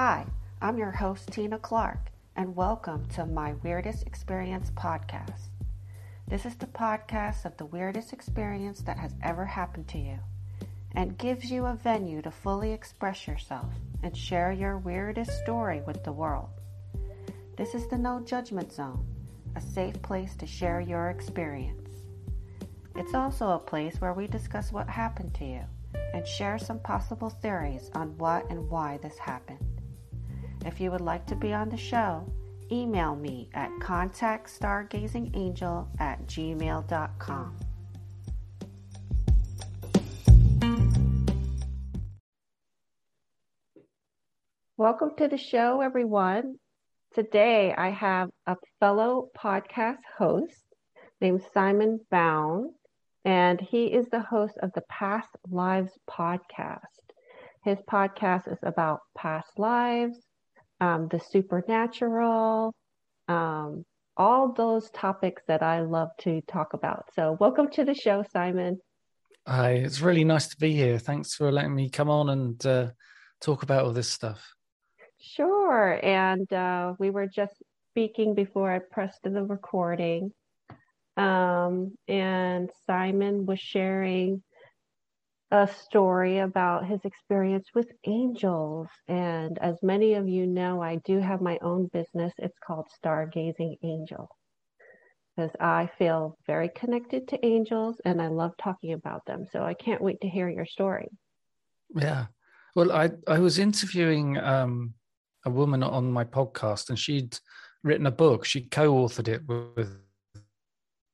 Hi, I'm your host, Tina Clark, and welcome to my Weirdest Experience podcast. This is the podcast of the weirdest experience that has ever happened to you and gives you a venue to fully express yourself and share your weirdest story with the world. This is the No Judgment Zone, a safe place to share your experience. It's also a place where we discuss what happened to you and share some possible theories on what and why this happened. If you would like to be on the show, email me at contactstargazingangel at gmail.com. Welcome to the show, everyone. Today I have a fellow podcast host named Simon Bownds, and he is the host of the Past Lives podcast. His podcast is about past lives, um, the supernatural, um, all those topics that I love to talk about. So, welcome to the show, Simon. Hi, it's really nice to be here. Thanks for letting me come on and uh, talk about all this stuff. Sure. And uh, we were just speaking before I pressed the recording. Um, and Simon was sharing a story about his experience with angels. And as many of you know, I do have my own business. It's called Stargazing Angel because I feel very connected to angels and I love talking about them. So I can't wait to hear your story. Yeah. Well, I, I was interviewing um, a woman on my podcast and she'd written a book. She co authored it with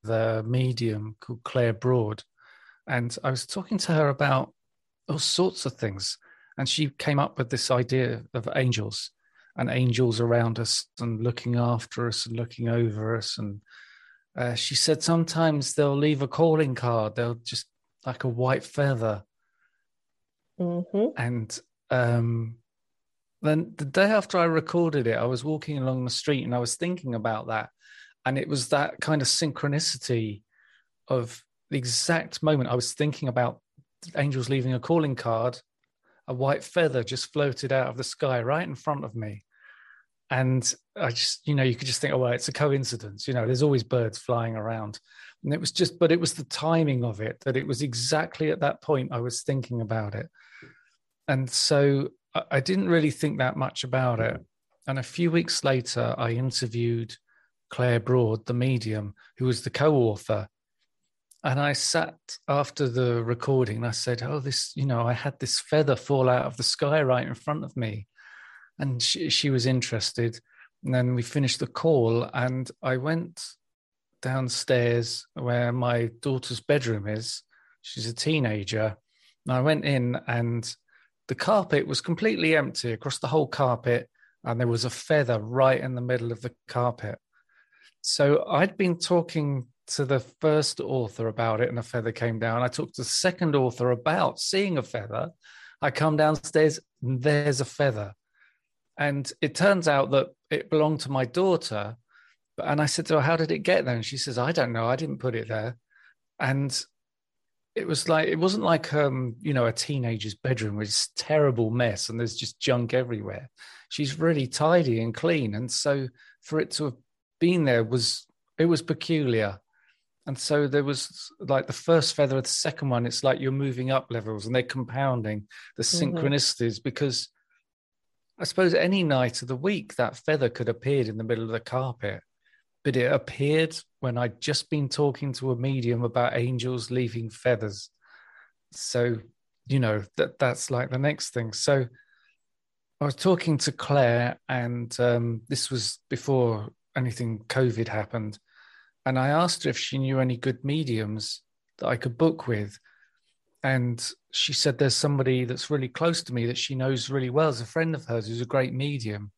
the medium called Claire Broad and I was talking to her about all sorts of things. And she came up with this idea of angels and angels around us and looking after us and looking over us. And uh, she said sometimes they'll leave a calling card, they'll just like a white feather. Mm-hmm. And um, then the day after I recorded it, I was walking along the street and I was thinking about that. And it was that kind of synchronicity of the exact moment I was thinking about angels leaving a calling card, a white feather just floated out of the sky right in front of me. And I just, you know, you could just think, oh, well, it's a coincidence. You know, there's always birds flying around. And it was just, but it was the timing of it that it was exactly at that point I was thinking about it. And so I didn't really think that much about it. And a few weeks later, I interviewed Claire Broad, the medium, who was the co author and I sat after the recording. And I said, "Oh, this, you know, I had this feather fall out of the sky right in front of me," and she, she was interested. And then we finished the call, and I went downstairs where my daughter's bedroom is. She's a teenager. And I went in, and the carpet was completely empty across the whole carpet, and there was a feather right in the middle of the carpet. So I'd been talking to the first author about it and a feather came down. I talked to the second author about seeing a feather. I come downstairs and there's a feather. And it turns out that it belonged to my daughter. And I said to her, How did it get there? And she says, I don't know. I didn't put it there. And it was like, it wasn't like, um, you know, a teenager's bedroom this terrible mess and there's just junk everywhere. She's really tidy and clean. And so for it to have been there was, it was peculiar and so there was like the first feather, of the second one, it's like you're moving up levels and they're compounding the mm-hmm. synchronicities because I suppose any night of the week that feather could appear in the middle of the carpet. But it appeared when I'd just been talking to a medium about angels leaving feathers. So, you know, that that's like the next thing. So I was talking to Claire, and um, this was before anything COVID happened and I asked her if she knew any good mediums that I could book with. And she said there's somebody that's really close to me that she knows really well as a friend of hers who's a great medium.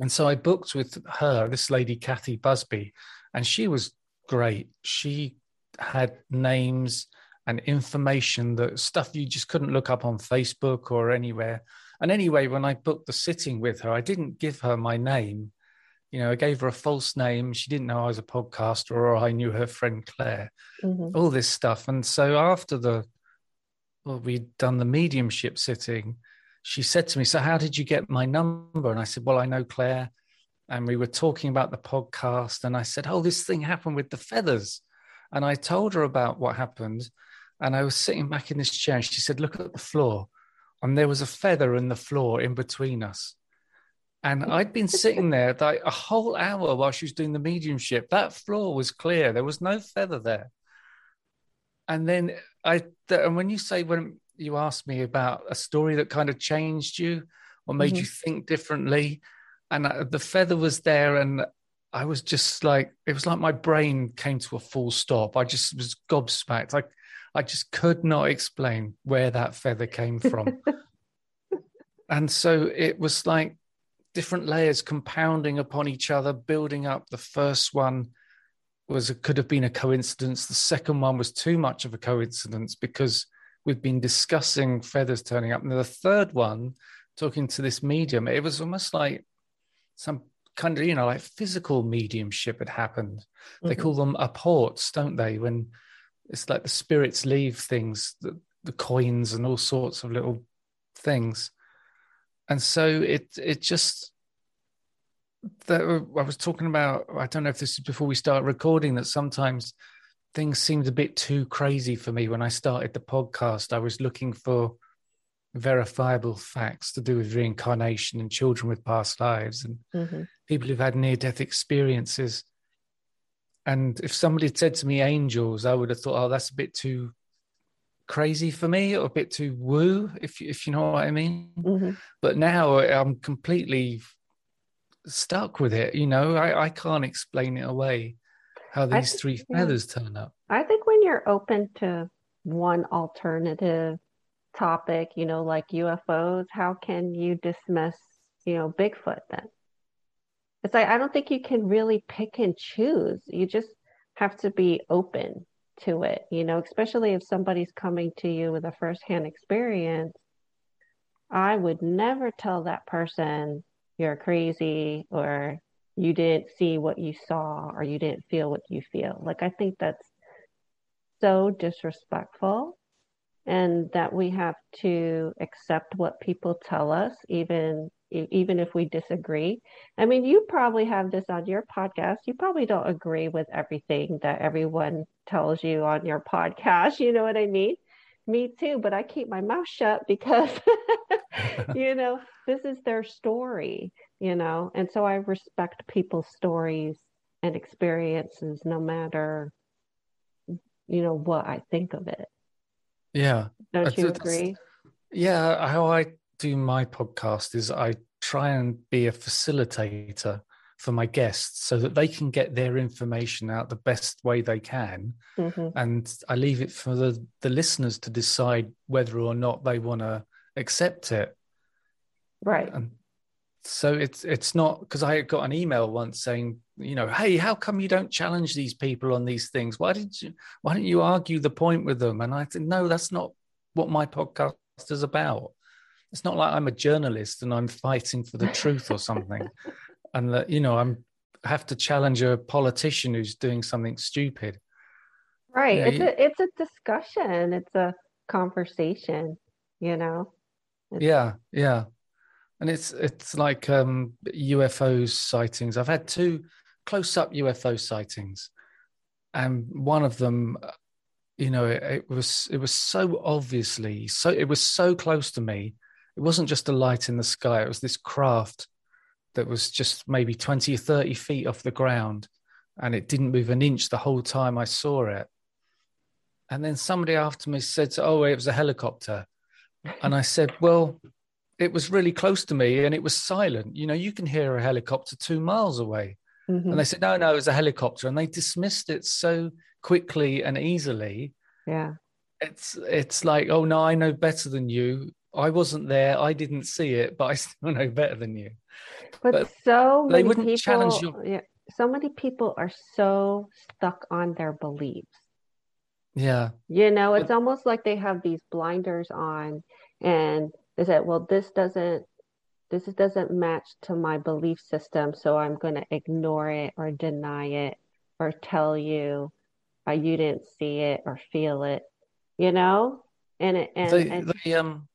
And so I booked with her, this lady, Kathy Busby, and she was great. She had names and information that stuff you just couldn't look up on Facebook or anywhere. And anyway, when I booked the sitting with her, I didn't give her my name you know, I gave her a false name. She didn't know I was a podcaster or I knew her friend Claire, mm-hmm. all this stuff. And so after the, well, we'd done the mediumship sitting, she said to me, So, how did you get my number? And I said, Well, I know Claire. And we were talking about the podcast. And I said, Oh, this thing happened with the feathers. And I told her about what happened. And I was sitting back in this chair. And she said, Look at the floor. And there was a feather in the floor in between us. And I'd been sitting there like a whole hour while she was doing the mediumship. That floor was clear. There was no feather there. And then I, and when you say, when you asked me about a story that kind of changed you or made mm-hmm. you think differently, and uh, the feather was there, and I was just like, it was like my brain came to a full stop. I just was gobsmacked. Like, I just could not explain where that feather came from. and so it was like, different layers compounding upon each other, building up. The first one was could have been a coincidence. The second one was too much of a coincidence because we've been discussing feathers turning up. And the third one, talking to this medium, it was almost like some kind of, you know, like physical mediumship had happened. Mm-hmm. They call them apports, don't they? When it's like the spirits leave things, the, the coins and all sorts of little things and so it it just that I was talking about. I don't know if this is before we start recording. That sometimes things seemed a bit too crazy for me when I started the podcast. I was looking for verifiable facts to do with reincarnation and children with past lives and mm-hmm. people who've had near death experiences. And if somebody had said to me angels, I would have thought, oh, that's a bit too crazy for me or a bit too woo, if if you know what I mean. Mm-hmm. But now I'm completely stuck with it. You know, I, I can't explain it away how these think, three feathers yeah. turn up. I think when you're open to one alternative topic, you know, like UFOs, how can you dismiss, you know, Bigfoot then? It's like I don't think you can really pick and choose. You just have to be open to it, you know, especially if somebody's coming to you with a firsthand experience. I would never tell that person you're crazy or you didn't see what you saw or you didn't feel what you feel. Like, I think that's so disrespectful and that we have to accept what people tell us, even even if we disagree. I mean, you probably have this on your podcast. You probably don't agree with everything that everyone tells you on your podcast. You know what I mean? Me too, but I keep my mouth shut because, you know, this is their story, you know, and so I respect people's stories and experiences no matter, you know, what I think of it. Yeah. Don't you agree? Yeah. How I do my podcast is I try and be a facilitator for my guests so that they can get their information out the best way they can. Mm-hmm. And I leave it for the, the listeners to decide whether or not they want to accept it. Right. And so it's it's not because I got an email once saying, you know, hey, how come you don't challenge these people on these things? Why did you why don't you argue the point with them? And I said, no, that's not what my podcast is about it's not like I'm a journalist and I'm fighting for the truth or something, and that you know I'm have to challenge a politician who's doing something stupid. Right. it's you, a it's a discussion. It's a conversation. You know. It's... Yeah. Yeah. And it's it's like um, UFO sightings. I've had two close up UFO sightings, and one of them you know it, it, was it was so obviously so it was so close to me it wasn't just a light in the sky, it was this craft that was just maybe 20 or 30 feet off the ground and it didn't move an inch the whole time I saw it. And then somebody after me said, Oh, it was a helicopter. And I said, Well, it was really close to me and it was silent. You know, you can hear a helicopter two miles away. Mm-hmm. And they said, No, no, it was a helicopter. And they dismissed it so quickly and easily. Yeah. It's it's like, oh no, I know better than you. I wasn't there. I didn't see it, but I still know better than you. But, but so they wouldn't people, challenge you. Yeah, so many people are so stuck on their beliefs. Yeah. You know, it's but, almost like they have these blinders on and they said, well, this doesn't this doesn't match to my belief system, so I'm going to ignore it or deny it or tell you uh, you didn't see it or feel it, you know? And it and, they, and they um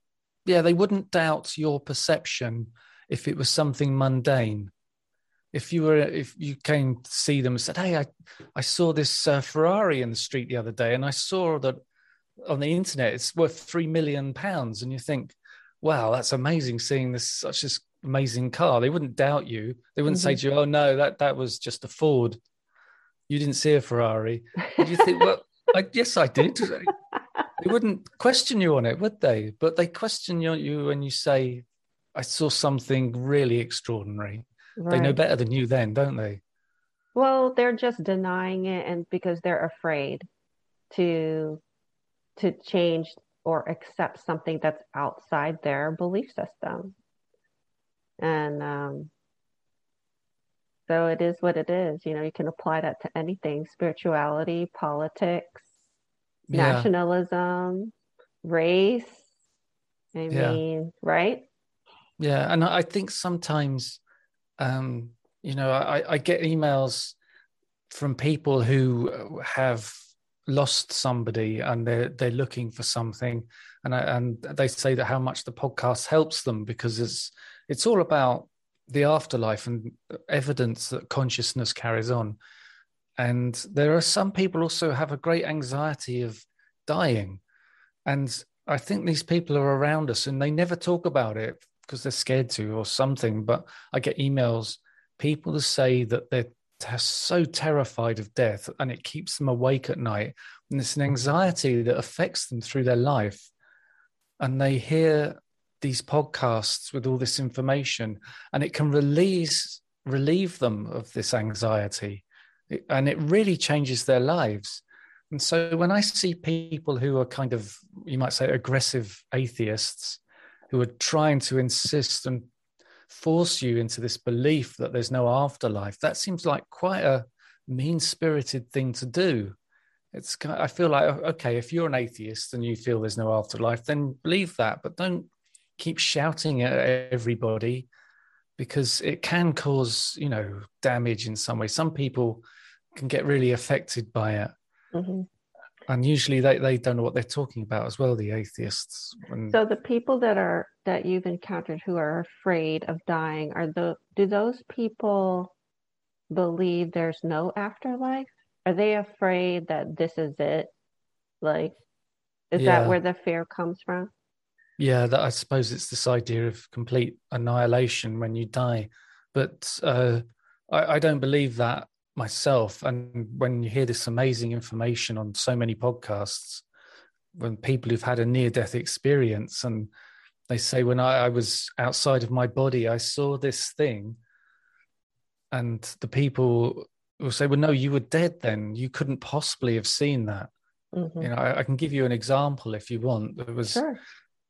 yeah, they wouldn't doubt your perception if it was something mundane. If you were, if you came to see them and said, "Hey, I, I saw this uh, Ferrari in the street the other day, and I saw that on the internet it's worth three million pounds," and you think, "Wow, that's amazing! Seeing this such this amazing car." They wouldn't doubt you. They wouldn't mm-hmm. say to you, "Oh no, that that was just a Ford." You didn't see a Ferrari. And you think, well, I, yes, I did. They wouldn't question you on it, would they? But they question you when you say, I saw something really extraordinary. Right. They know better than you then, don't they? Well, they're just denying it and because they're afraid to to change or accept something that's outside their belief system. And um, so it is what it is. You know, you can apply that to anything spirituality, politics, yeah. nationalism, race. I yeah. mean, right? Yeah. And I think sometimes, um, you know, I, I get emails from people who have lost somebody and they're they're looking for something and I, and they say that how much the podcast helps them because it's it's all about the afterlife and evidence that consciousness carries on and there are some people also have a great anxiety of dying. And i think these people are around us and they never talk about it because they're scared to or something but i get emails people to say that they're so terrified of death and it keeps them awake at night. And it's an anxiety that affects them through their life. And they hear these podcasts with all this information and it can release relieve them of this anxiety and it really changes their lives. And so when I see people who are kind of, you might say, aggressive atheists who are trying to insist and force you into this belief that there's no afterlife, that seems like quite a mean spirited thing to do. It's I feel like, okay, if you're an atheist and you feel there's no afterlife, then believe that, but don't keep shouting at everybody because it can cause, you know, damage in some way. Some people can get really affected by it. Mm-hmm. And usually they, they don't know what they're talking about as well, the atheists. And... So the people that are that you've encountered who are afraid of dying are the do those people believe there's no afterlife? Are they afraid that this is it? Like is yeah. that where the fear comes from? Yeah, that I suppose it's this idea of complete annihilation when you die. But uh, I, I don't believe that myself and when you hear this amazing information on so many podcasts when people who've had a near death experience and they say when I, I, was outside of my body i saw this thing and the people will say well no you were dead then you couldn't possibly have seen that mm-hmm. you know I, I, can give you an example if you want there was sure.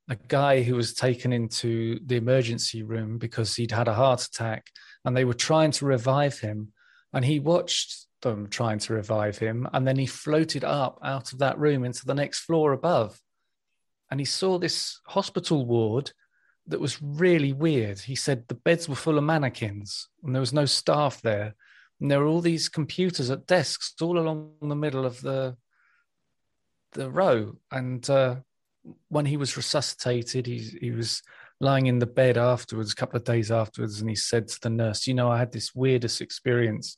a guy who was taken into the emergency room because he'd had a heart attack and they were trying to revive him and he watched them trying to revive him. And then he floated up out of that room into the next floor above. And he saw this hospital ward that was really weird. He said the beds were full of mannequins and there was no staff there. And there were all these computers at desks all along the middle of the the row. And uh, when he was resuscitated, he, he was lying in the bed afterwards, a couple of days afterwards, and he said to the nurse, You know, I had this weirdest experience.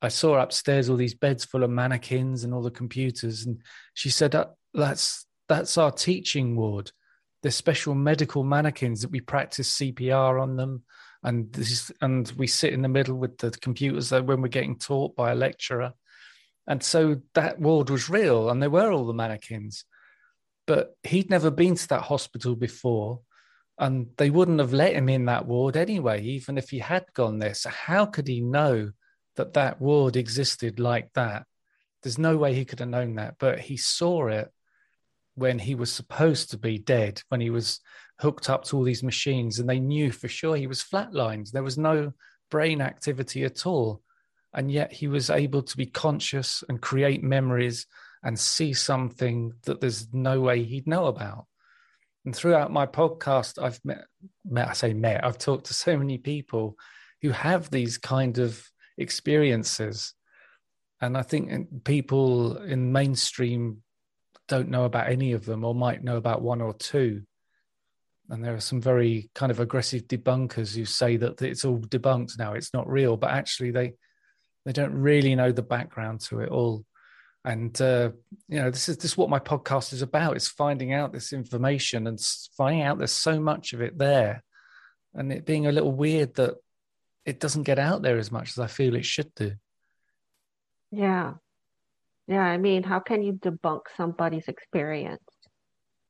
I saw upstairs all these beds full of mannequins and all the computers. And she said, uh, That's that's our teaching ward. There's special medical mannequins that we practice CPR on them. And this and we sit in the middle with the computers when we're getting taught by a lecturer. And so that ward was real, and there were all the mannequins. But he'd never been to that hospital before and they wouldn't have let him in that ward anyway, even if he had gone there. So, how could he know that that ward existed like that? There's no way he could have known that, but he saw it when he was supposed to be dead, when he was hooked up to all these machines, and they knew for sure he was flatlined. There was no brain activity at all. And yet he was able to be conscious and create memories and see something that there's no way he'd know about. And throughout my podcast, I've met, met, I say met, I've talked to so many people who have these kind of experiences. And I think people in mainstream don't know about any of them or might know about one or two. and there are some very kind of aggressive debunkers who say that it's all debunked now it's not real but actually they they don't really know the background to it all and uh, you know this is this is what my podcast is about it's finding out this information and finding out there's so much of it there and it being a little weird that it doesn't get out there as much as i feel it should do. Yeah. Yeah i mean how can you debunk somebody's experience?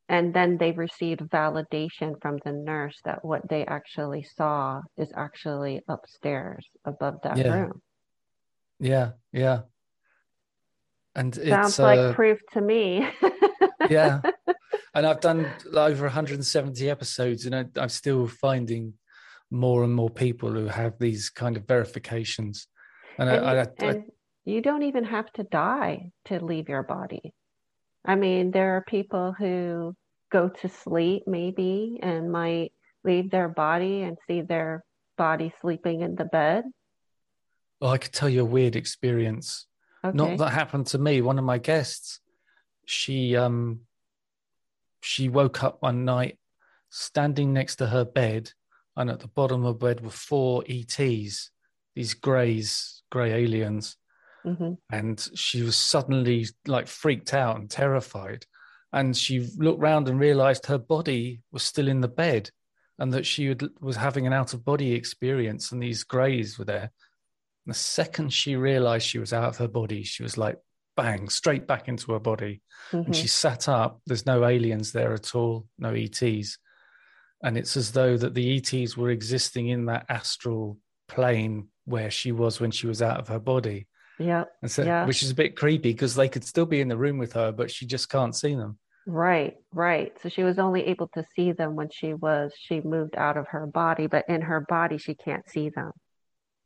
And then they received validation from the nurse that what they actually saw is actually upstairs above that yeah. room. Yeah yeah and sounds like uh, proof to me. Yeah. And i've done over 170 episodes and I, i'm still finding more and more people who have these kind of verifications. And, and, I, I, and you don't even have to die to leave your body. I mean there are people who go to sleep maybe and might leave their body and see their body sleeping in the bed. Well i could tell you a weird experience Okay. Not that happened to me. One of my guests, she um she woke up one night standing next to her bed, and at the bottom of the bed were four ETs, these greys, grey aliens. Mm-hmm. And she was suddenly like freaked out and terrified. And she looked round and realized her body was still in the bed and that she was having an out of body experience and these greys were there the second she realized she was out of her body, she was like, bang, straight back into her body. Mm-hmm. And she sat up. There's no aliens there at all, no ETs. And it's as though that the ETs were existing in that astral plane where she was when she was out of her body. Yeah. So, yeah. Which is a bit creepy because they could still be in the room with her, but she just can't see them. Right, right. So she was only able to see them when she was she moved out of her body, but in her body she can't see them.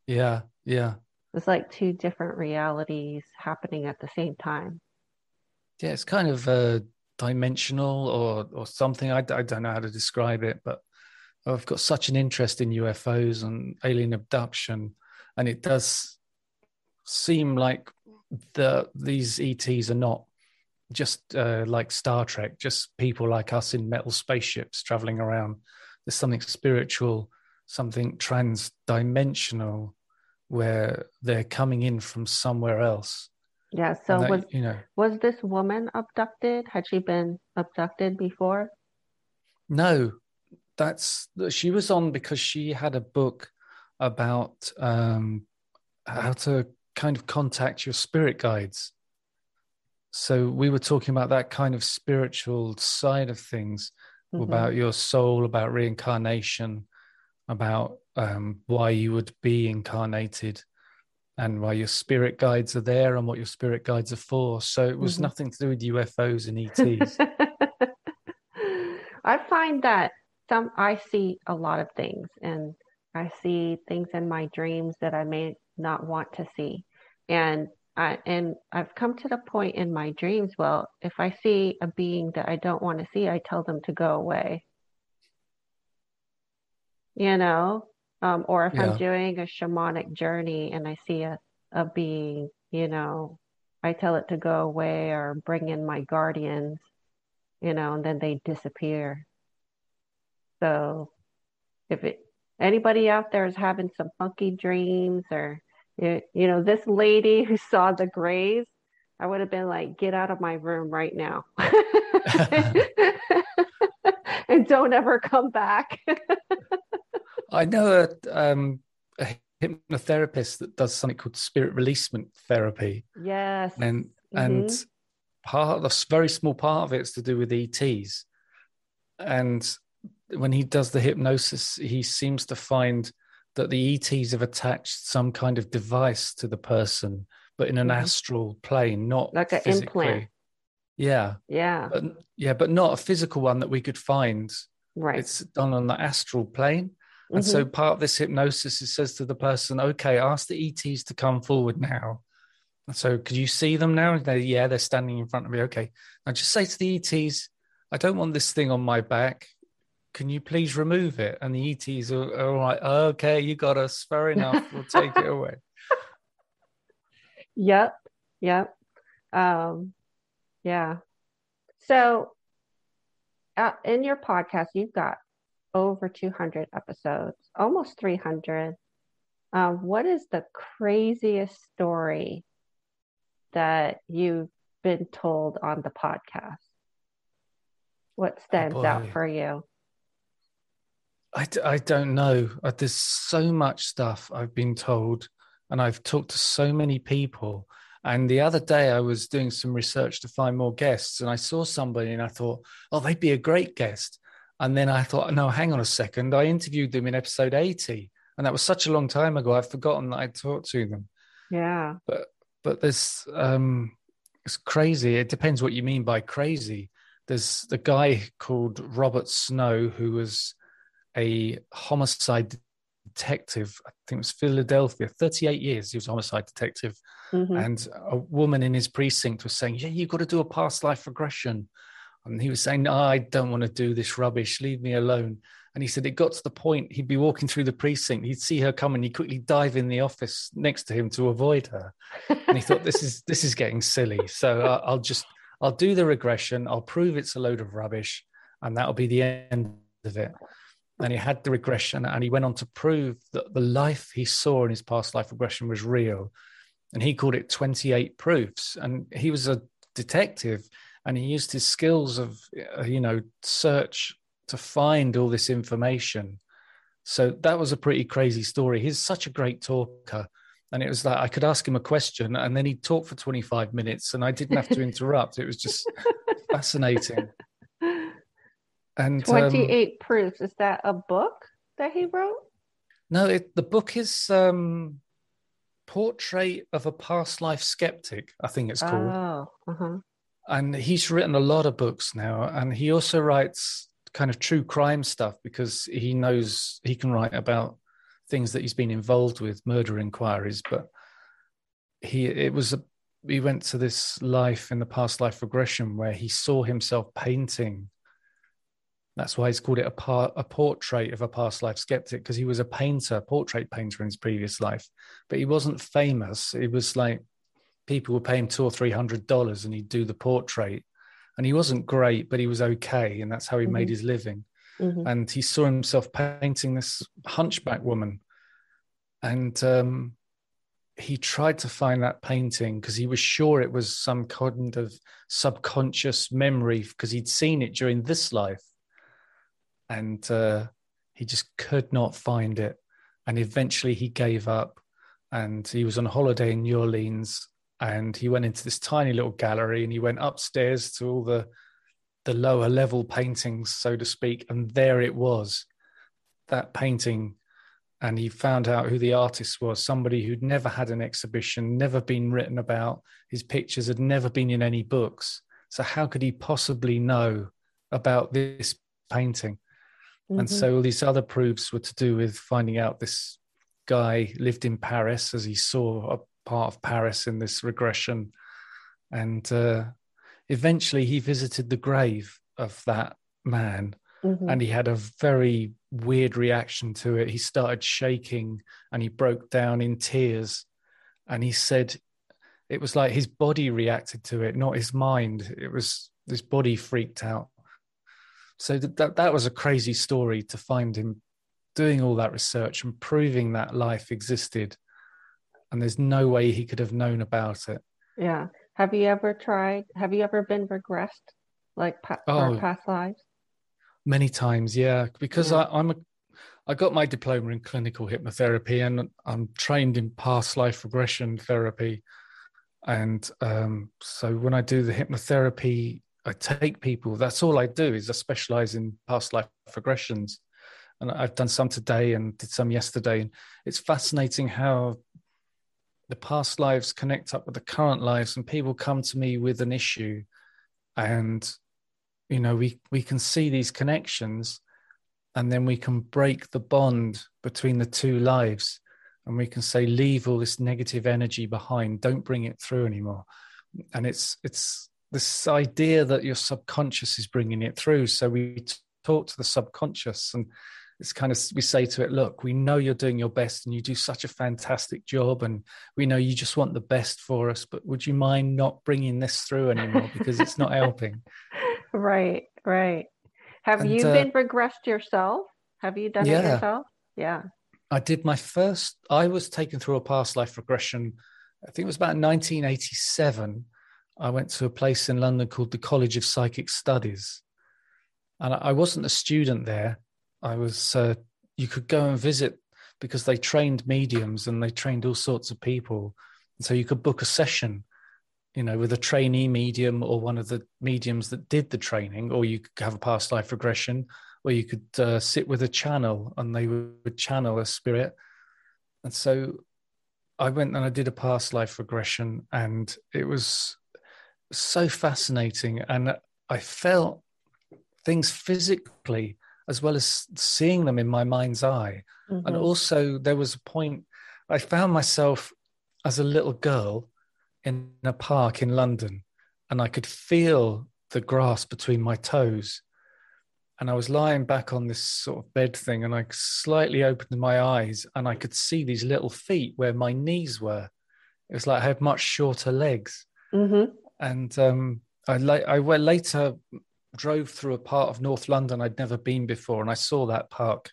Yeah, yeah. It's like two different realities happening at the same time. Yeah, it's kind of uh, dimensional or or something. I, I don't know how to describe it, but I've got such an interest in UFOs and alien abduction, and it does seem like the these ETs are not just uh, like Star Trek, just people like us in metal spaceships traveling around. There's something spiritual, something trans-dimensional where they're coming in from somewhere else. Yeah. So that, was you know was this woman abducted? Had she been abducted before? No, that's she was on because she had a book about um, how to kind of contact your spirit guides. So we were talking about that kind of spiritual side of things, mm-hmm. about your soul, about reincarnation, about um, why you would be incarnated and why your spirit guides are there and what your spirit guides are for. So it was mm-hmm. nothing to do with UFOs and ETs. I find that some I see a lot of things and I see things in my dreams that I may not want to see. And I and I've come to the point in my dreams, well, if I see a being that I don't want to see, I tell them to go away you know, um, or if yeah. I'm doing a shamanic journey and I see a, a being, you know, I tell it to go away or bring in my guardians, you know, and then they disappear. So if it, anybody out there is having some funky dreams or, you you know, this lady who saw the grays, I would have been like, get out of my room right now. and don't ever come back. I know a, um, a hypnotherapist that does something called spirit releasement therapy. Yes. And mm-hmm. and part of the very small part of it is to do with ETs. And when he does the hypnosis, he seems to find that the ETs have attached some kind of device to the person, but in an mm-hmm. astral plane, not like an implant. Yeah. Yeah. But, yeah, but not a physical one that we could find. Right. It's done on the astral plane. And mm-hmm. so part of this hypnosis it says to the person, okay, ask the ETs to come forward now. So could you see them now? They, yeah, they're standing in front of me. Okay. Now just say to the ETs, I don't want this thing on my back. Can you please remove it? And the ETs are, are all right. Okay, you got us. Fair enough. We'll take it away. Yep. Yep. Um, yeah. So uh, in your podcast, you've got over 200 episodes, almost 300. Um, what is the craziest story that you've been told on the podcast? What stands oh out for you? I, I don't know. Uh, there's so much stuff I've been told, and I've talked to so many people. And the other day, I was doing some research to find more guests, and I saw somebody, and I thought, oh, they'd be a great guest. And then I thought, no, hang on a second. I interviewed them in episode 80, and that was such a long time ago. I've forgotten that I talked to them. Yeah. But but there's um, it's crazy. It depends what you mean by crazy. There's the guy called Robert Snow who was a homicide detective. I think it was Philadelphia. Thirty-eight years he was a homicide detective, mm-hmm. and a woman in his precinct was saying, "Yeah, you've got to do a past life regression." And he was saying, no, I don't want to do this rubbish. Leave me alone. And he said it got to the point he'd be walking through the precinct, he'd see her come, and he'd quickly dive in the office next to him to avoid her. And he thought, this is this is getting silly. So uh, I'll just I'll do the regression. I'll prove it's a load of rubbish, and that'll be the end of it. And he had the regression, and he went on to prove that the life he saw in his past life regression was real. And he called it 28 proofs. And he was a detective, and he used his skills of uh, you know search to find all this information. So that was a pretty crazy story. He's such a great talker. And it was like I could ask him a question and then he'd talk for 25 minutes and I didn't have to interrupt. It was just fascinating. And 28 um, proofs. Is that a book that he wrote? No, it, the book is um, Portrait of a Past Life Skeptic, I think it's called. Oh, uh-huh. And he's written a lot of books now. And he also writes kind of true crime stuff because he knows he can write about things that he's been involved with, murder inquiries. But he, it was a, he went to this life in the past life regression where he saw himself painting. That's why he's called it a, par, a portrait of a past life skeptic because he was a painter, portrait painter in his previous life, but he wasn't famous. It was like people would pay him two or three hundred dollars and he'd do the portrait and he wasn't great, but he was okay, and that's how he mm-hmm. made his living. Mm-hmm. And he saw himself painting this hunchback woman, and um, he tried to find that painting because he was sure it was some kind of subconscious memory because he'd seen it during this life, and uh, he just could not find it. And eventually, he gave up, and he was on holiday in New Orleans and he went into this tiny little gallery and he went upstairs to all the the lower level paintings so to speak and there it was that painting. And he found out who the artist was somebody who'd never had an exhibition never been written about. His pictures had never been in any books. So how could he possibly know about this painting? Mm-hmm. and so all these other proofs were to do with finding out this guy lived in paris as he saw part of Paris in this regression. And uh, eventually he visited the grave of that man mm-hmm. and he had a very weird reaction to it. He started shaking and he broke down in tears. And he said it was like his body reacted to it, not his mind. It was his body freaked out. So that that was a crazy story to find him doing all that research and proving that life existed and there's no way he could have known about it. Yeah. Have you ever tried? Have you ever been regressed, like pa- oh, past lives? Many times, yeah. Because yeah. I, I'm a, I got my diploma in clinical hypnotherapy, and I'm trained in past life regression therapy. And um, so when I do the hypnotherapy, I take people. That's all I do is I specialize in past life regressions, and I've done some today and did some yesterday. And it's fascinating how the past lives connect up with the current lives and people come to me with an issue. And you know we we can see these connections and then we can break the bond between the two lives and we can say leave all this negative energy behind. Don't bring it through anymore. And it's it's this idea that your subconscious is bringing it through. So we talk to the subconscious and it's kind of we say to it look we know you're doing your best and you do such a fantastic job and we know you just want the best for us but would you mind not bringing this through anymore because it's not helping right right have and, you uh, been regressed yourself Have you done Yeah. it yourself? Yeah. I did my first, I was taken through a past life regression. I think it was about 1987. I went to a place in London called the College of Psychic Studies. And I I wasn't a student there. I was, uh, you could go and visit because they trained mediums and they trained all sorts of people. And so you could book a session, you know, with a trainee medium or one of the mediums that did the training, or you could have a past life regression, or you could uh, sit with a channel and they would channel a spirit. And so I went and I did a past life regression, and it was so fascinating. And I felt things physically as well as seeing them in my mind's eye. And Mhm. also, there was a point I found myself as a little girl in a park in London, and I could feel the grass between my toes. And I was lying back on this sort of bed thing, and I slightly opened my eyes, and I could see these little feet where my knees were. It was like I had much shorter legs Mhm. and um, I, la- I went later drove through a part of North London I'd never been before, and I saw that park,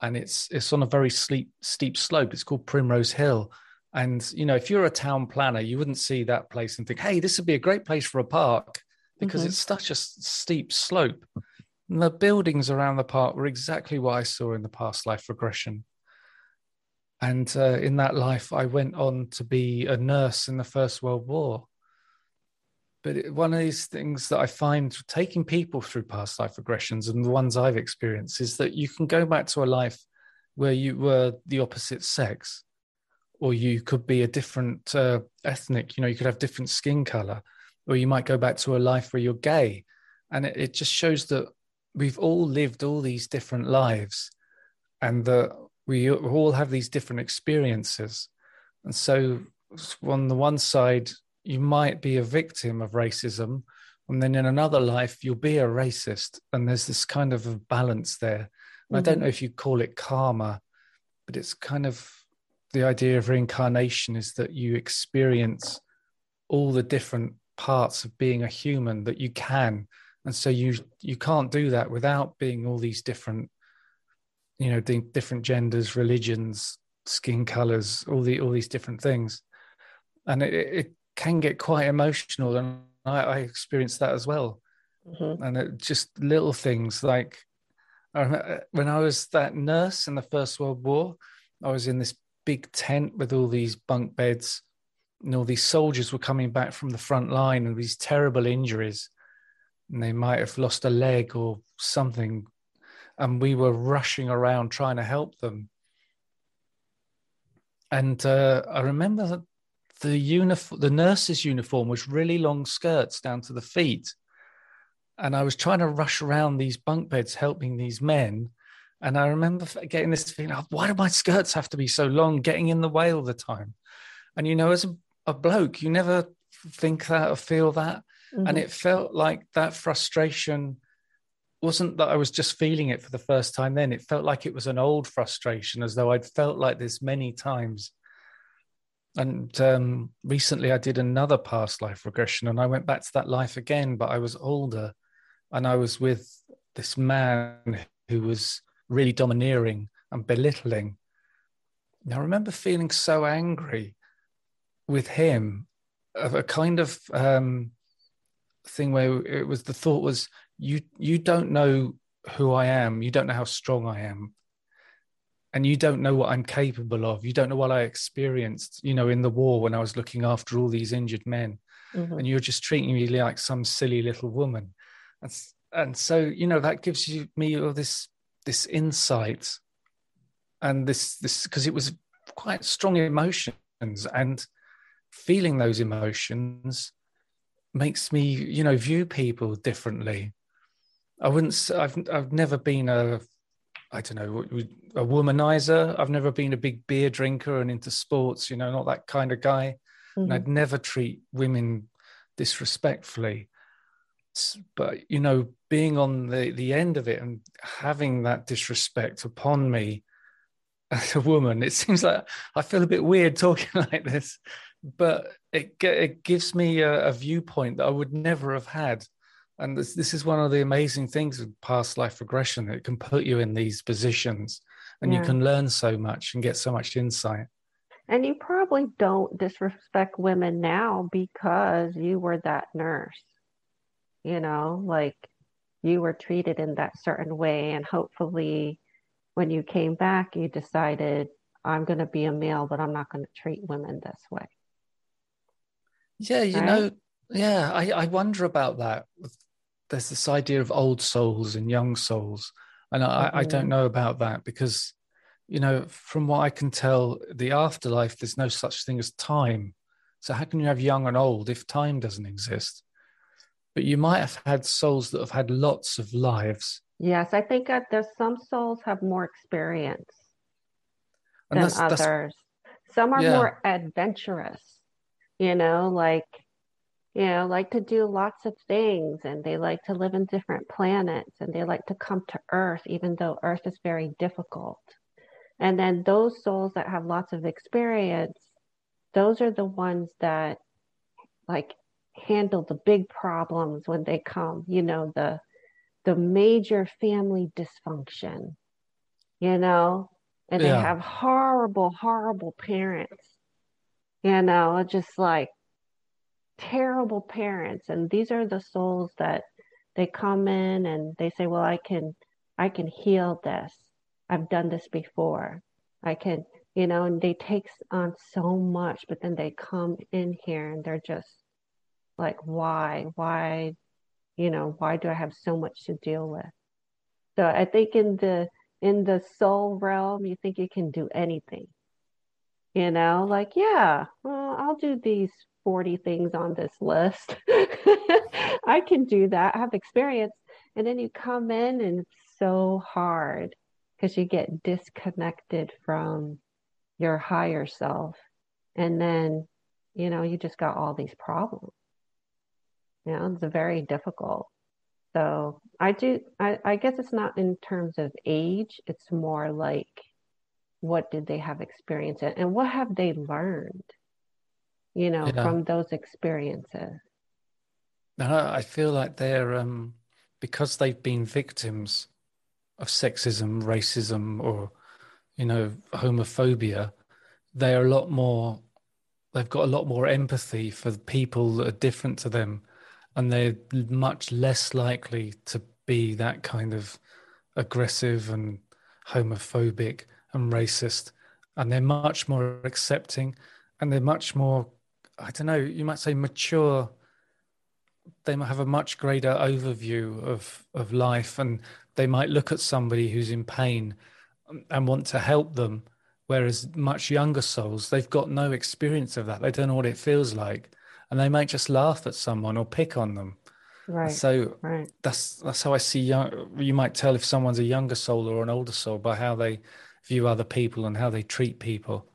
and it's it's on a very steep steep slope. It's called Primrose Hill, and you know if you're a town planner, you wouldn't see that place and think, hey, this would be a great place for a park because Mhm. it's such a steep slope. And the buildings around the park were exactly what I saw in the past life regression. And uh, in that life, I went on to be a nurse in the First World War. But it, one of these things that I find taking people through past life regressions and the ones I've experienced is that you can go back to a life where you were the opposite sex, or you could be a different uh, ethnic, you know, you could have different skin color, or you might go back to a life where you're gay. And it, it just shows that we've all lived all these different lives and that we all have these different experiences. And so, on the one side, you might be a victim of racism, and then in another life, you'll be a racist. And there's this kind of a balance there. And I don't Mhm. know if you call it karma, but it's kind of the idea of reincarnation is that you experience all the different parts of being a human that you can and so you you can't do that without being all these different you know the different genders religions skin colors all the all these different things and it, it can get quite emotional and I, I experienced that as well Mhm. and it just little things like I remember when I was that nurse in the First World War, I was in this big tent with all these bunk beds, and all these soldiers were coming back from the front line and these terrible injuries, and they might have lost a leg or something, and we were rushing around trying to help them. And uh, I remember that the uniform, the nurse's uniform, was really long skirts down to the feet and I was trying to rush around these bunk beds helping these men. And I remember getting this feeling, oh, why do my skirts have to be so long, getting in the way all the time? And you know, as a, a bloke, you never think that or feel that. And Mhm. it felt like that frustration wasn't that I was just feeling it for the first time then. It felt like it was an old frustration, as though I'd felt like this many times. And um, recently I did another past life regression and I went back to that life again, but I was older and I was with this man who was really domineering and belittling. And I remember feeling so angry with him of a kind of um, thing where it was the thought was you you don't know who I am, you don't know how strong I am, and you don't know what I'm capable of. You don't know what I experienced, you know, in the war when I was looking after all these injured men Mhm. and you're just treating me like some silly little woman. And, and so, you know, that gives you me all this this insight and this this because it was quite strong emotions and feeling those emotions makes me, you know, view people differently. I wouldn't. I've I've never been a, I don't know, a womanizer. I've never been a big beer drinker and into sports. You know, not that kind of guy and Mhm. I'd never treat women disrespectfully. But you know, being on the the end of it and having that disrespect upon me as a woman, it seems like I feel a bit weird talking like this, but it it gives me a, a viewpoint that I would never have had And this, this is one of the amazing things of past life regression. It can put you in these positions and yeah. you can learn so much and get so much insight. And you probably don't disrespect women now because you were that nurse. You know, like you were treated in that certain way. And hopefully, when you came back, you decided, I'm going to be a male, but I'm not going to treat women this way. Yeah, you right? know, yeah, I, I wonder about that. There's this idea of old souls and young souls. And I. I don't mm-hmm. know about that because you know, from what I can tell, the afterlife, there's no such thing as time. So how can you have young and old if time doesn't exist? But you might have had souls that have had lots of lives. Yes, I think that there's some souls have more experience and than that's, others. That's, some are yeah. more adventurous, you know, like you know, like to do lots of things and they like to live in different planets and they like to come to Earth, even though Earth is very difficult. And then those souls that have lots of experience, those are the ones that like handle the big problems when they come, you know, the the major family dysfunction, you know, and yeah. they have horrible, horrible parents, you know, just like terrible parents. And these are the souls that they come in and they say, Well, I can I can heal this I've done this before. I can, you know, and they take on so much, but then they come in here and they're just like, why, why, you know, why do I have so much to deal with? So I think in the in the soul realm, you think you can do anything. You know, like, yeah, well, I'll do these 40 things on this list. I can do that. I have experience. And then you come in and it's so hard because you get disconnected from your higher self. And then, you know, you just got all these problems. You know, it's very difficult. So I do, I, I guess it's not in terms of age, it's more like what did they have experience and what have they learned, you know, yeah. from those experiences. I feel like they're, um, because they've been victims of sexism, racism, or you know homophobia, they are a lot more. They've got a lot more empathy for the people that are different to them, and they're much less likely to be that kind of aggressive and homophobic and racist. And they're much more accepting, and they're much more. I don't know. You might say mature they might have a much greater overview of of life and they might look at somebody who's in pain and want to help them whereas much younger souls they've got no experience of that they don't know what it feels like and they might just laugh at someone or pick on them right so right. that's that's how i see young you might tell if someone's a younger soul or an older soul by how they view other people and how they treat people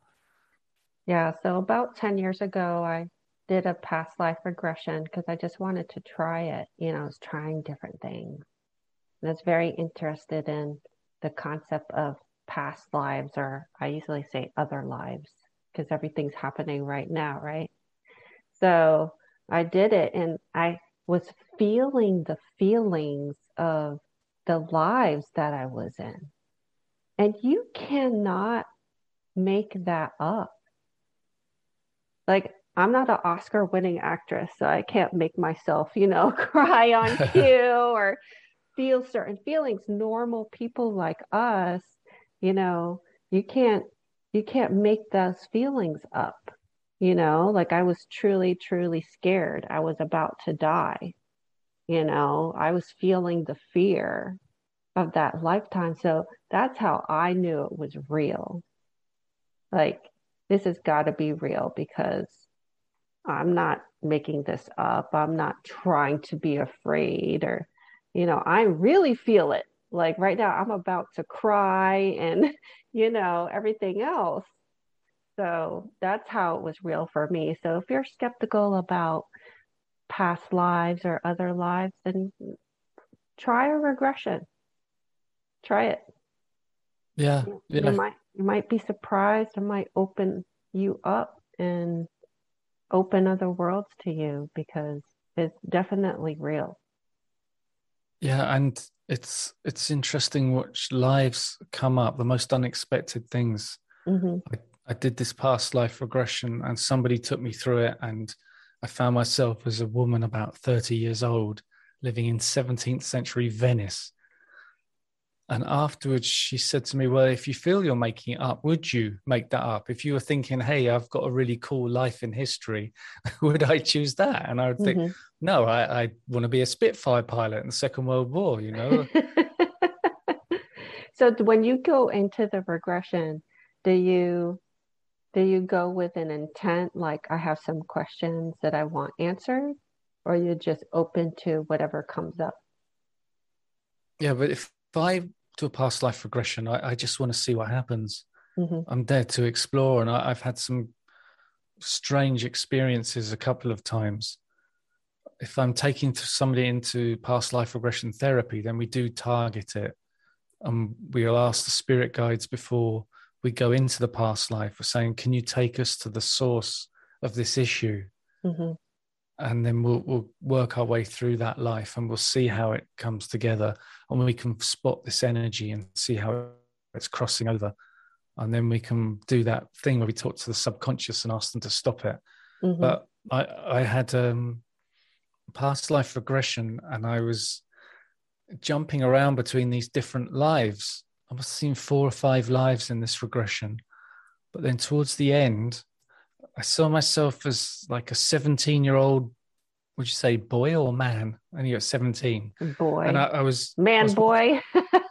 yeah so about 10 years ago i did a past life regression because i just wanted to try it you know i was trying different things and I was very interested in the concept of past lives, or I usually say other lives, because everything's happening right now, right? So I did it and I was feeling the feelings of the lives that I was in. And you cannot make that up. Like, I'm not an Oscar winning actress, so I can't make myself, you know, cry on cue or feel certain feelings. Normal people like us you know you can't you can't make those feelings up you know? Like i was truly truly scared. I was about to die you know? I was feeling the fear of that lifetime so that's how i knew it was real like this has got to be real because i'm not making this up i'm not trying to be afraid or you know, I really feel it. Like right now, I'm about to cry and, you know, everything else. So that's how it was real for me. So if you're skeptical about past lives or other lives, then try a regression. Try it. Yeah. You, might you might be surprised. It might open you up and open other worlds to you because it's definitely real. Yeah, and it's it's interesting which lives come up, the most unexpected things. Mm-hmm. I, I did this past life regression, and somebody took me through it, and I found myself as a woman about thirty years old, living in seventeenth century Venice. And afterwards, she said to me, Well, if you feel you're making it up, would you make that up? If you were thinking, Hey, I've got a really cool life in history, would I choose that? And I would think, Mhm. No, I, I want to be a Spitfire pilot in the Second World War, you know? so when you go into the regression, do you do you go with an intent like I have some questions that I want answered, or you're just open to whatever comes up? yeah, but if, if I do a past life regression, I, I just want to see what happens. hmm I'm there to explore, and I, I've had some strange experiences a couple of times. If I'm taking somebody into past life regression therapy, then we do target it. Um, we'll ask the spirit guides before we go into the past life. We're saying, "Can you take us to the source of this issue?" hmm and then we'll we'll work our way through that life and we'll see how it comes together and we can spot this energy and see how it's crossing over. And then we can do that thing where we talk to the subconscious and ask them to stop it. Hmm but i i had um past life regression and i was jumping around between these different lives. I must have seen four or five lives in this regression. But then towards the end I saw myself as like a 17 year old, would you say boy or man? And you're 17. boy, And I, I was, I man, was- boy.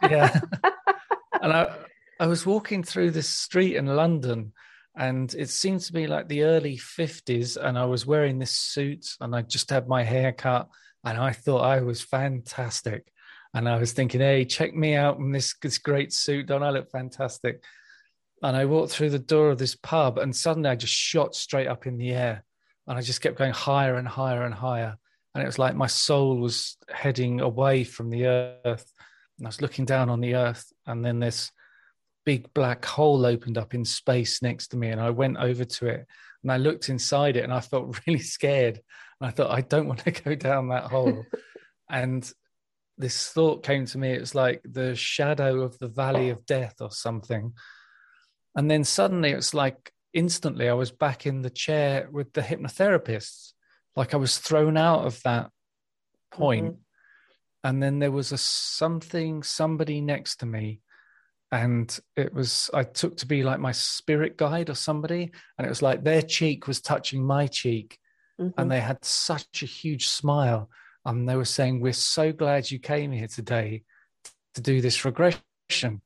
yeah. and I, I was walking through this street in London and it seemed to be like the early 50s. And I was wearing this suit and I just had my hair cut and I thought I was fantastic. And I was thinking, hey, check me out in this, this great suit. Don't I look fantastic? And I walked through the door of this pub, and suddenly I just shot straight up in the air. And I just kept going higher and higher and higher. And it was like my soul was heading away from the earth. And I was looking down on the earth, and then this big black hole opened up in space next to me. And I went over to it and I looked inside it, and I felt really scared. And I thought, I don't want to go down that hole. and this thought came to me it was like the shadow of the valley of death or something and then suddenly it's like instantly i was back in the chair with the hypnotherapists. Like i was thrown out of that point. and then there was a something somebody next to me. And it was i took to be like my spirit guide or somebody. And it was like their cheek was touching my cheek. Mhm. and they had such a huge smile. And they were saying we're so glad you came here today to do this regression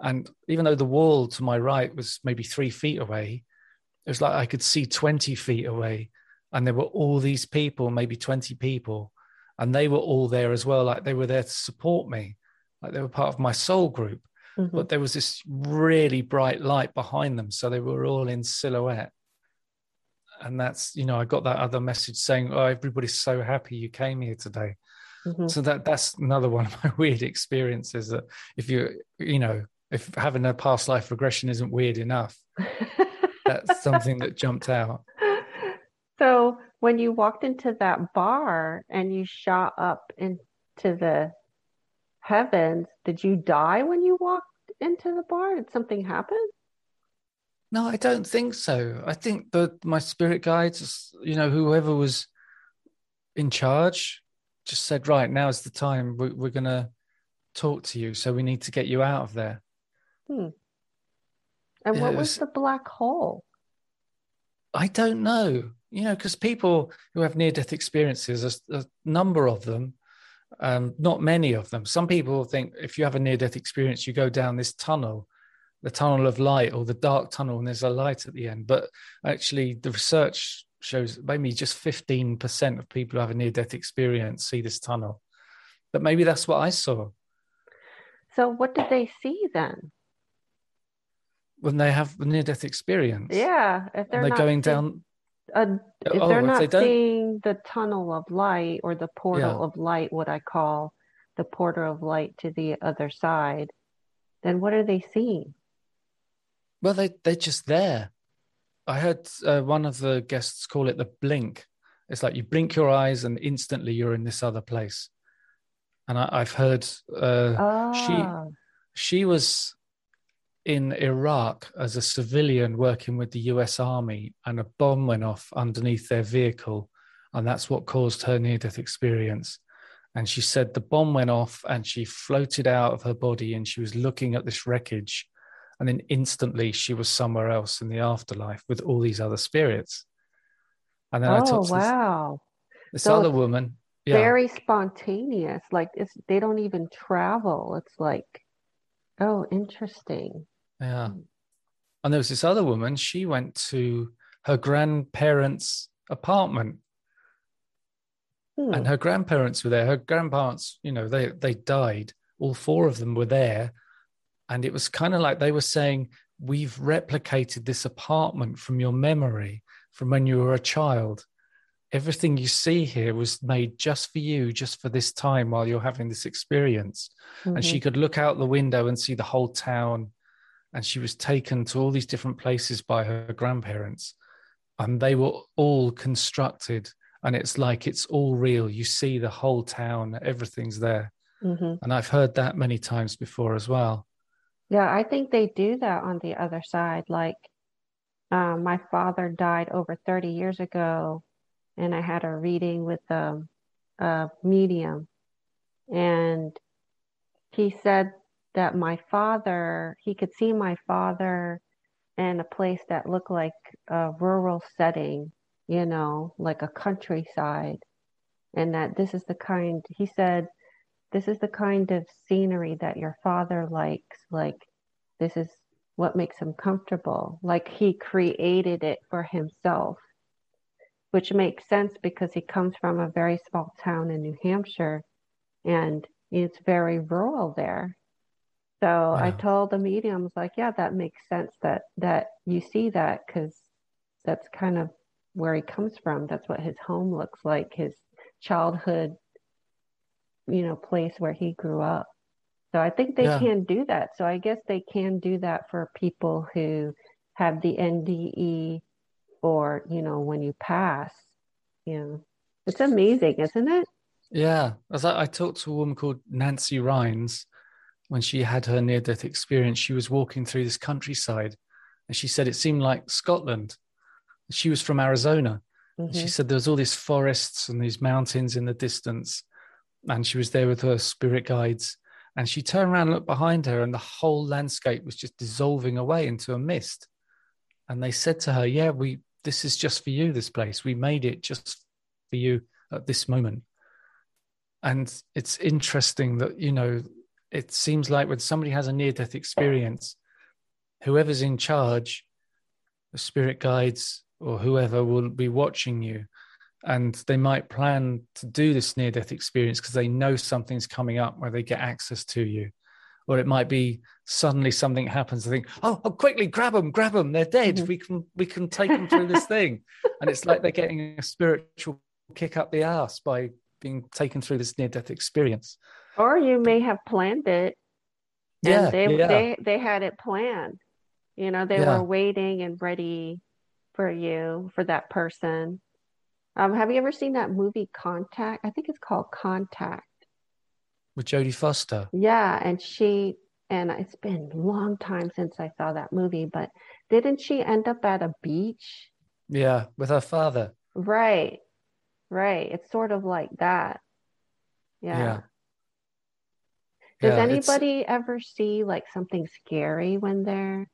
and even though the wall to my right was maybe three feet away it was like i could see 20 feet away. And there were all these people maybe 20 people and they were all there as well. Like they were there to support me. Like they were part of my soul group. Mhm. but there was this really bright light behind them so they were all in silhouette. And that's you know i got that other message saying oh everybody's so happy you came here today. Mhm. so that that's another one of my weird experiences that if you you know if having a past life regression isn't weird enough that's something that jumped out So when you walked into that bar and you shot up into the heavens, did you die when you walked into the bar? Did something happen? no i don't think so i think that my spirit guides you know whoever was in charge just said right now is the time we, we're going to talk to you so we need to get you out of there And Yeah, what it was was- the black hole? I don't know, you know, because people who have near death experiences, a, a number of them, um, not many of them. Some people think if you have a near death experience, you go down this tunnel, the tunnel of light or the dark tunnel, and there's a light at the end. But actually, the research shows maybe just 15% of people who have a near death experience see this tunnel. But maybe that's what I saw So what did they see then? When they have the near death experience. Yeah, if they're they're not going see- down. uh, if oh, they're if not they seeing the tunnel of light or the portal Yeah. of light, what I call the portal of light to the other side, then what are they seeing? Well, they they're just there. I heard uh, one of the guests call it the blink. It's like you blink your eyes and instantly you're in this other place. and I, have heard uh, Ah, she she was in Iraq as a civilian working with the US Army, and a bomb went off underneath their vehicle, and that's what caused her near death experience. And she said the bomb went off and she floated out of her body and she was looking at this wreckage. And then instantly she was somewhere else in the afterlife with all these other spirits. And then I oh talked to this, wow. this So other woman. Yeah. Very spontaneous. Like it's they don't even travel. It's like, oh, interesting. Yeah. And there was this other woman, she went to her grandparents' apartment Hmm. and her grandparents were there. Her grandparents, you know, they they died. All four of them were there. And it was kind of like they were saying, We've replicated this apartment from your memory from when you were a child. Everything you see here was made just for you, just for this time while you're having this experience. And she Mhm. could look out the window and see the whole town. And she was taken to all these different places by her grandparents. And they were all constructed. And it's like it's all real. You see the whole town, everything's there. Mhm. And I've heard that many times before as well. Yeah, I think they do that on the other side. Like, um, my father died over 30 years ago, and I had a reading with um, a medium, and he said that my father, he could see my father in a place that looked like a rural setting, you know, like a countryside, and that this is the kind, he said, this is the kind of scenery that your father likes. Like, this is what makes him comfortable. Like, he created it for himself, which makes sense because he comes from a very small town in New Hampshire and it's very rural there. So I told the mediums, like, yeah, that makes sense that that you see that because that's kind of where he comes from. That's what his home looks like, his childhood you know, place where he grew up. So I think they Yeah. can do that. So I guess they can do that for people who have the NDE or, you know, when you pass. You know, it's amazing, isn't it? Yeah. As I, I talked to a woman called Nancy Rynes when she had her near death experience. She was walking through this countryside and she said it seemed like Scotland. She was from Arizona. And She mm-hmm. said there was all these forests and these mountains in the distance. And she was there with her spirit guides. And she turned around and looked behind her, and the whole landscape was just dissolving away into a mist. And they said to her, Yeah, we this is just for you, this place. We made it just for you at this moment. And it's interesting that, you know, it seems like when somebody has a near death experience, whoever's in charge, the spirit guides or whoever will be watching you. And they might plan to do this near death experience because they know something's coming up where they get access to you. Or it might be suddenly something happens. They think, oh, oh quickly grab them, grab them. They're dead. Mhm. We can we can take them through this thing. And it's like they're getting a spiritual kick up the ass by being taken through this near death experience. Or you may have planned it Yeah, and they yeah. they they had it planned. You know, they Yeah. were waiting and ready for you, for that person. Um, have you ever seen that movie Contact? I think it's called Contact. with Jodie Foster. Yeah, and she and it's been a long time since I saw that movie, but didn't she end up at a beach? Yeah, with her father. Right. Right. It's sort of like that. Yeah. Yeah. Does Yeah, it's- anybody ever see like something scary when they're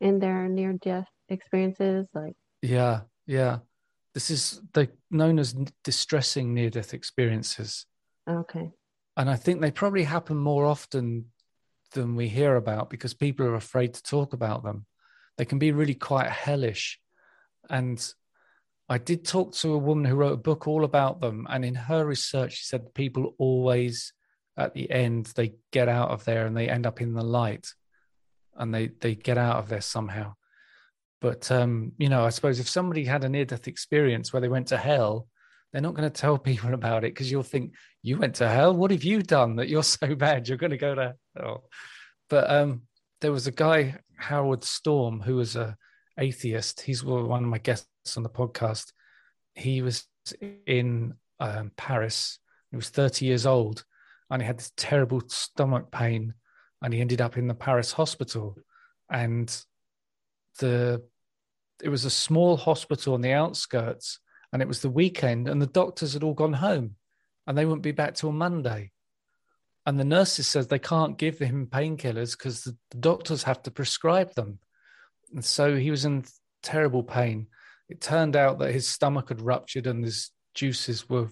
in their near death experiences? Like, Yeah, yeah. This is they known as distressing near death experiences. okay. And I think they probably happen more often than we hear about because people are afraid to talk about them. They can be really quite hellish. And I did talk to a woman who wrote a book all about them. And in her research, she said people always, at the end, they get out of there and they end up in the light and they, they get out of there somehow. But, um, you know, I suppose if somebody had a near death experience where they went to hell, they're not going to tell people about it because you'll think, you went to hell? What have you done that you're so bad you're going to go to hell? But um, there was a guy, Howard Storm, who was a atheist. He's one of my guests on the podcast. He was in um, Paris. He was 30 years old, and he had this terrible stomach pain, and he ended up in the Paris hospital, and the it was a small hospital on the outskirts, and it was the weekend, and the doctors had all gone home, and they wouldn't be back till Monday. And the nurses said they can't give him painkillers because the, the doctors have to prescribe them. And so he was in terrible pain. It turned out that his stomach had ruptured and his juices were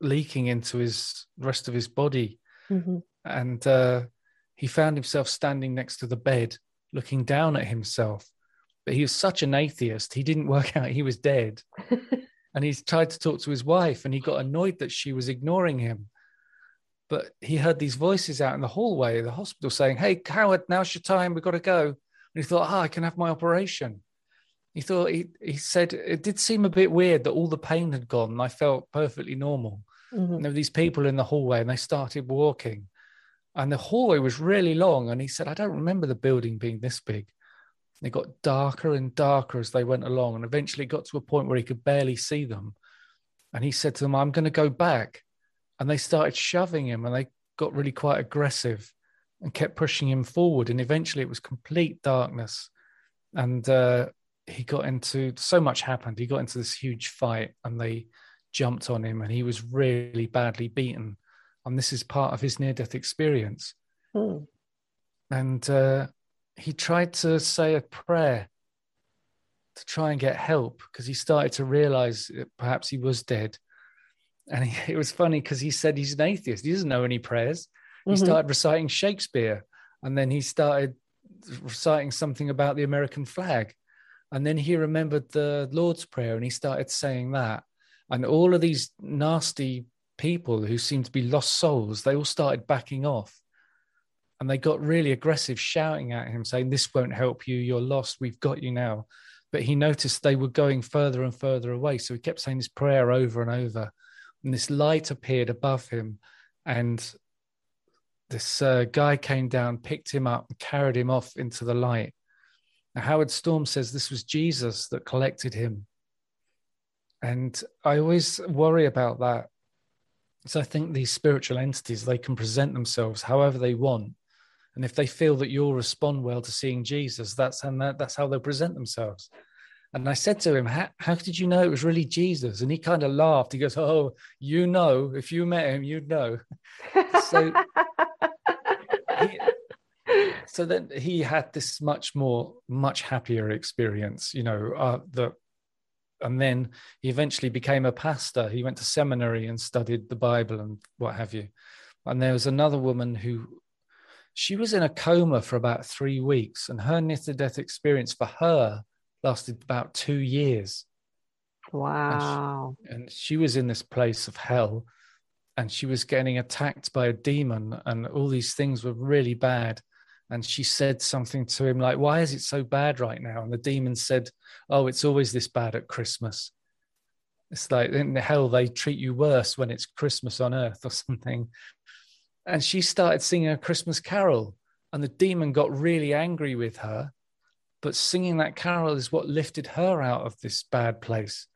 leaking into his rest of his body. Mm-hmm. And uh, he found himself standing next to the bed, looking down at himself. But he was such an atheist, he didn't work out he was dead. and he tried to talk to his wife, and he got annoyed that she was ignoring him. But he heard these voices out in the hallway of the hospital saying, Hey, Howard, now's your time. We've got to go. And he thought, Ah, oh, I can have my operation. He thought, he, he said, it did seem a bit weird that all the pain had gone and I felt perfectly normal. Mhm. And there were these people in the hallway and they started walking. And the hallway was really long. And he said, I don't remember the building being this big. And it got darker and darker as they went along. And eventually it got to a point where he could barely see them. And he said to them, I'm going to go back. And they started shoving him and they got really quite aggressive and kept pushing him forward. And eventually it was complete darkness. And uh, he got into so much happened. He got into this huge fight and they jumped on him and he was really badly beaten. And this is part of his near death experience. Hmm. And uh, he tried to say a prayer to try and get help because he started to realize that perhaps he was dead. And he, it was funny because he said he's an atheist. He doesn't know any prayers. He Mhm. started reciting Shakespeare and then he started reciting something about the American flag. And then he remembered the Lord's Prayer and he started saying that. And all of these nasty people who seemed to be lost souls, they all started backing off. And they got really aggressive, shouting at him, saying, This won't help you. You're lost. We've got you now. But he noticed they were going further and further away. So he kept saying this prayer over and over. And this light appeared above him. And this uh, guy came down, picked him up, and carried him off into the light. Now, Howard Storm says this was Jesus that collected him. And I always worry about that. So I think these spiritual entities, they can present themselves however they want. And if they feel that you'll respond well to seeing Jesus, that's and that, that's how they'll present themselves. And I said to him, how, did you know it was really Jesus? And he kind of laughed. He goes, Oh, you know, if you met him, you'd know. So- He- so then he had this much more much happier experience you know uh, that and then he eventually became a pastor. He went to seminary and studied the bible and what have you. And there was another woman who she was in a coma for about three weeks and her near to death experience for her lasted about two years. Wow. and she was in this place of hell and she was getting attacked by a demon and all these things were really bad and she said something to him like why is it so bad right now and the demon said oh it's always this bad at christmas it's like in the hell they treat you worse when it's christmas on earth or something and she started singing a christmas carol and the demon got really angry with her but singing that carol is what lifted her out of this bad place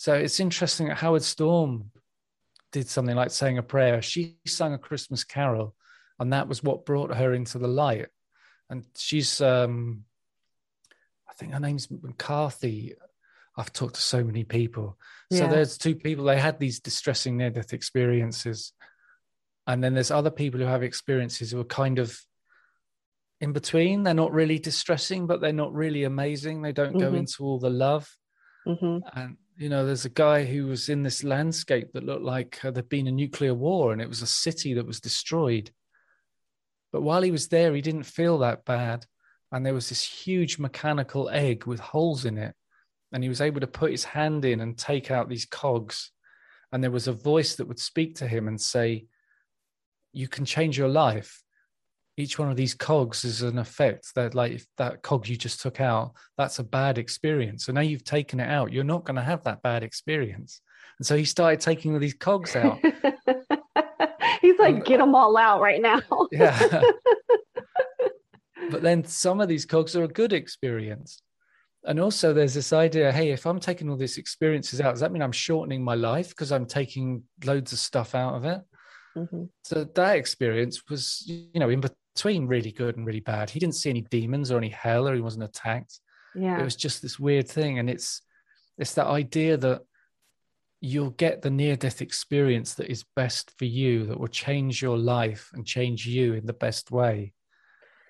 so it's interesting that Howard Storm did something like saying a prayer. She sang a Christmas carol, and that was what brought her into the light. And she's, um, I think her name's McCarthy. I've talked to so many people. So there's two people, they had these distressing near death experiences. And then there's other people who have experiences who are kind of in between. They're not really distressing, but they're not really amazing. They don't go Mhm. into all the love hmm and you know there's a guy who was in this landscape that looked like uh, there'd been a nuclear war and it was a city that was destroyed but while he was there he didn't feel that bad. And there was this huge mechanical egg with holes in it. And he was able to put his hand in and take out these cogs. And there was a voice that would speak to him and say you can change your life. Each one of these cogs is an effect that like if that cog you just took out that's a bad experience. So now you've taken it out. You're not going to have that bad experience. And so he started taking all these cogs out He's like, Um, get them all out right now. yeah but then some of these cogs are a good experience and also there's this idea hey if i'm taking all these experiences out does that mean i'm shortening my life because i'm taking loads of stuff out of it Mm-hmm. So that experience was, you know, in between really good and really bad. He didn't see any demons or any hell, or he wasn't attacked. Yeah, it was just this weird thing, and it's it's that idea that you'll get the near death experience that is best for you, that will change your life and change you in the best way.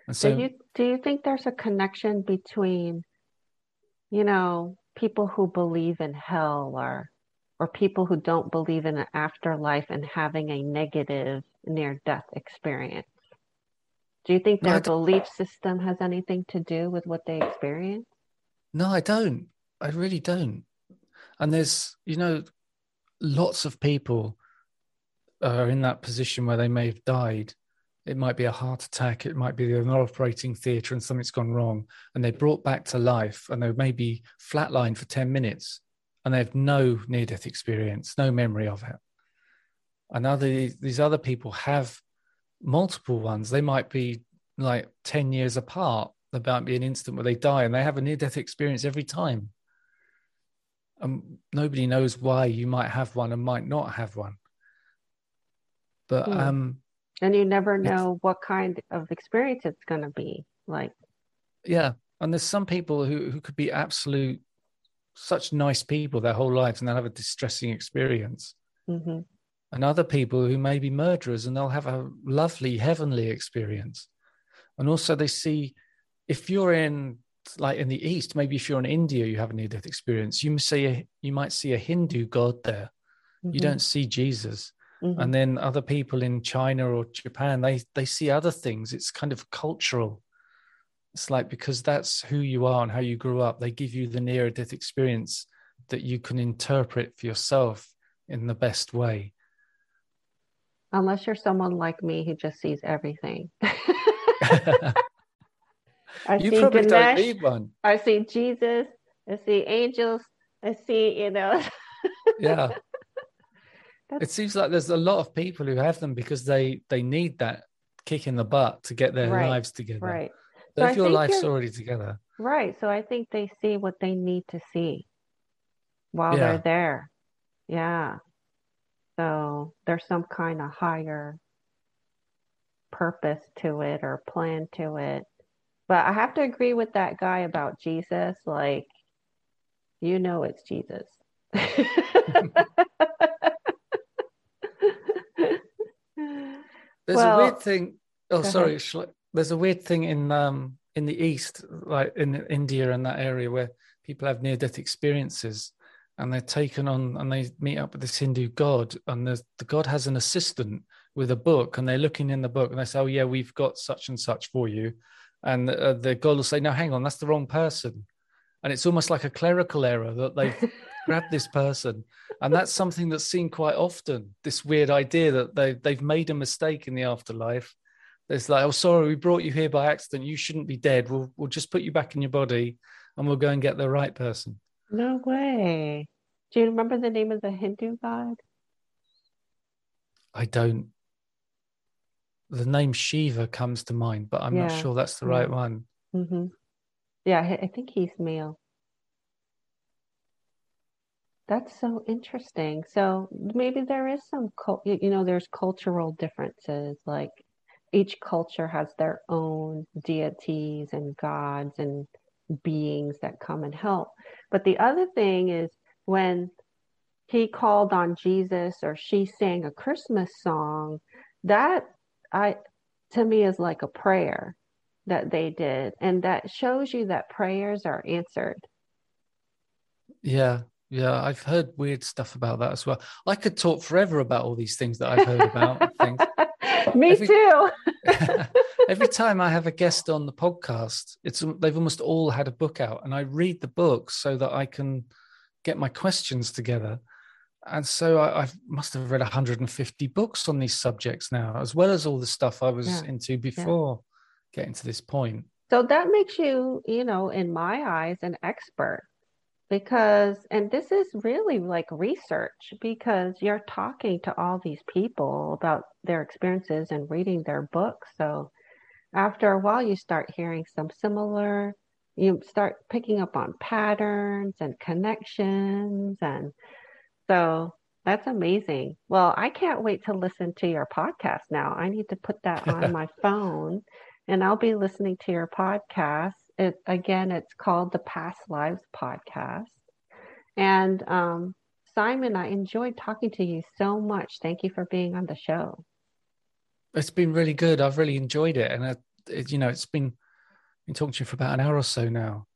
And so, do you do you think there's a connection between, you know, people who believe in hell or or people who don't believe in an afterlife and having a negative near death experience? Do you think their belief system has anything to do with what they experience? No, I don't. I really don't. And there's, you know, lots of people are in that position where they may have died. It might be a heart attack, it might be an operating theatre and something's gone wrong, and they're brought back to life and they may be flatlined for 10 minutes and they have no near death experience, no memory of it. And other, these other people have multiple ones. They might be like 10 years apart. There might be an instant where they die and they have a near death experience every time. And nobody knows why you might have one and might not have one. But, hmm. um, and you never know what kind of experience it's going to be like. Yeah. And there's some people who, who could be absolute such nice people their whole lives and they'll have a distressing experience. Mm-hmm. And other people who may be murderers and they'll have a lovely heavenly experience. And also, they see if you're in like in the east, maybe if you're in India, you have a near death experience. You see a, you might see a Hindu god there. Mm-hmm. You don't see Jesus. Mm-hmm. And then other people in China or Japan, they they see other things. It's kind of cultural it's like because that's who you are and how you grew up, they give you the near death experience that you can interpret for yourself in the best way. Unless you're someone like me who just sees everything. I you see probably Ganesh, don't need one. I see Jesus. I see angels. I see, you know. yeah. That's... It seems like there's a lot of people who have them because they they need that kick in the butt to get their right. lives together. Right. So if your life's already together. Right. So I think they see what they need to see while yeah. they're there. Yeah. So there's some kind of higher purpose to it or plan to it. But I have to agree with that guy about Jesus. Like, you know, it's Jesus. There's well, a weird thing. Oh, sorry there's a weird thing in um, in the east, like in India and that area, where people have near death experiences, and they're taken on and they meet up with this Hindu god, and the the god has an assistant with a book, and they're looking in the book, and they say, "Oh yeah, we've got such and such for you," and uh, the god will say, "No, hang on, that's the wrong person," and it's almost like a clerical error that they've grabbed this person, and that's something that's seen quite often. This weird idea that they they've made a mistake in the afterlife it's like, oh, sorry, we brought you here by accident. You shouldn't be dead. We'll we'll just put you back in your body, and we'll go and get the right person. No way. Do you remember the name of the Hindu god? I don't. The name Shiva comes to mind, but I'm yeah. not sure that's the right one. Mm-hmm. Yeah, I think he's male. That's so interesting. So maybe there is some, you know, there's cultural differences. Like each culture has their own deities and gods and beings that come and help. But the other thing is when he called on Jesus or she sang a Christmas song, that I to me is like a prayer that they did. And that shows you that prayers are answered. Yeah. Yeah, I've heard weird stuff about that as well. I could talk forever about all these things that I've heard about. things. Me every, too. every time I have a guest on the podcast, it's they've almost all had a book out, and I read the book so that I can get my questions together. And so I, I must have read 150 books on these subjects now, as well as all the stuff I was yeah. into before yeah. getting to this point. So that makes you, you know, in my eyes, an expert because and this is really like research because you're talking to all these people about their experiences and reading their books so after a while you start hearing some similar you start picking up on patterns and connections and so That's amazing. Well, I can't wait to listen to your podcast now. I need to put that on my phone and I'll be listening to your podcast. It again, it's called the Past Lives Podcast. And um, Simon, I enjoyed talking to you so much. Thank you for being on the show. It's been really good. I've really enjoyed it, and it, you know, it's been been talking to you for about an hour or so now,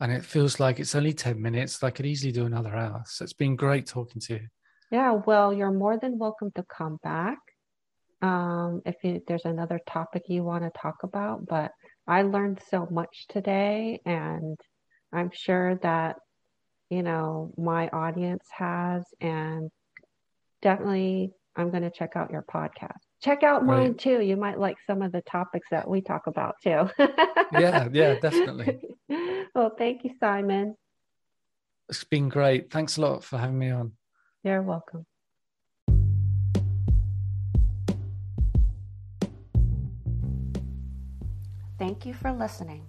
and it feels like it's only ten minutes. I could easily do another hour. So it's been great talking to you. Yeah, well, you're more than welcome to come back um, if you, there's another topic you want to talk about. But I learned so much today, and I'm sure that you know my audience has, and definitely I'm going to check out your podcast. Check out mine right. too. You might like some of the topics that we talk about too. yeah, yeah, definitely. Well, thank you, Simon. It's been great. Thanks a lot for having me on. You're welcome. Thank you for listening.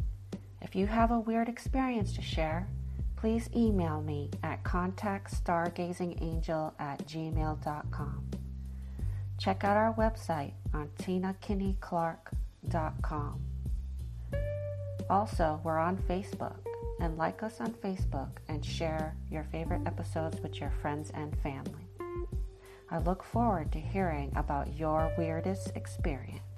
If you have a weird experience to share, please email me at contactstargazingangel at gmail.com. Check out our website on tinakinneyclark.com. Also, we're on Facebook and like us on Facebook and share your favorite episodes with your friends and family. I look forward to hearing about your weirdest experience.